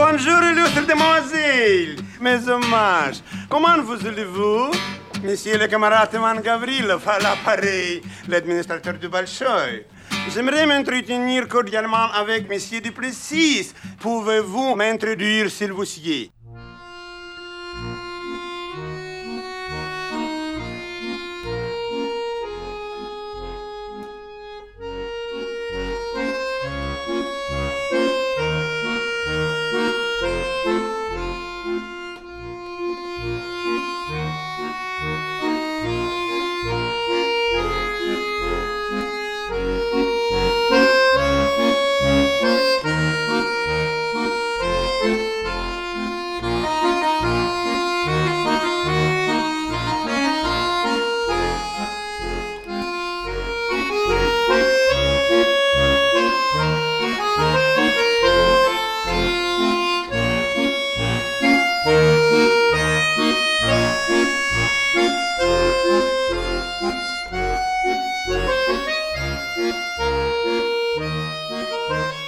Bonjour, illustre demoiselle, mes hommages. Comment vous allez-vous Monsieur le camarade Ivan Gavrilov à l'appareil, l'administrateur du Bolchoï. J'aimerais m'entretenir cordialement avec Monsieur Duplessis. Pouvez-vous m'introduire, s'il vous plaît Música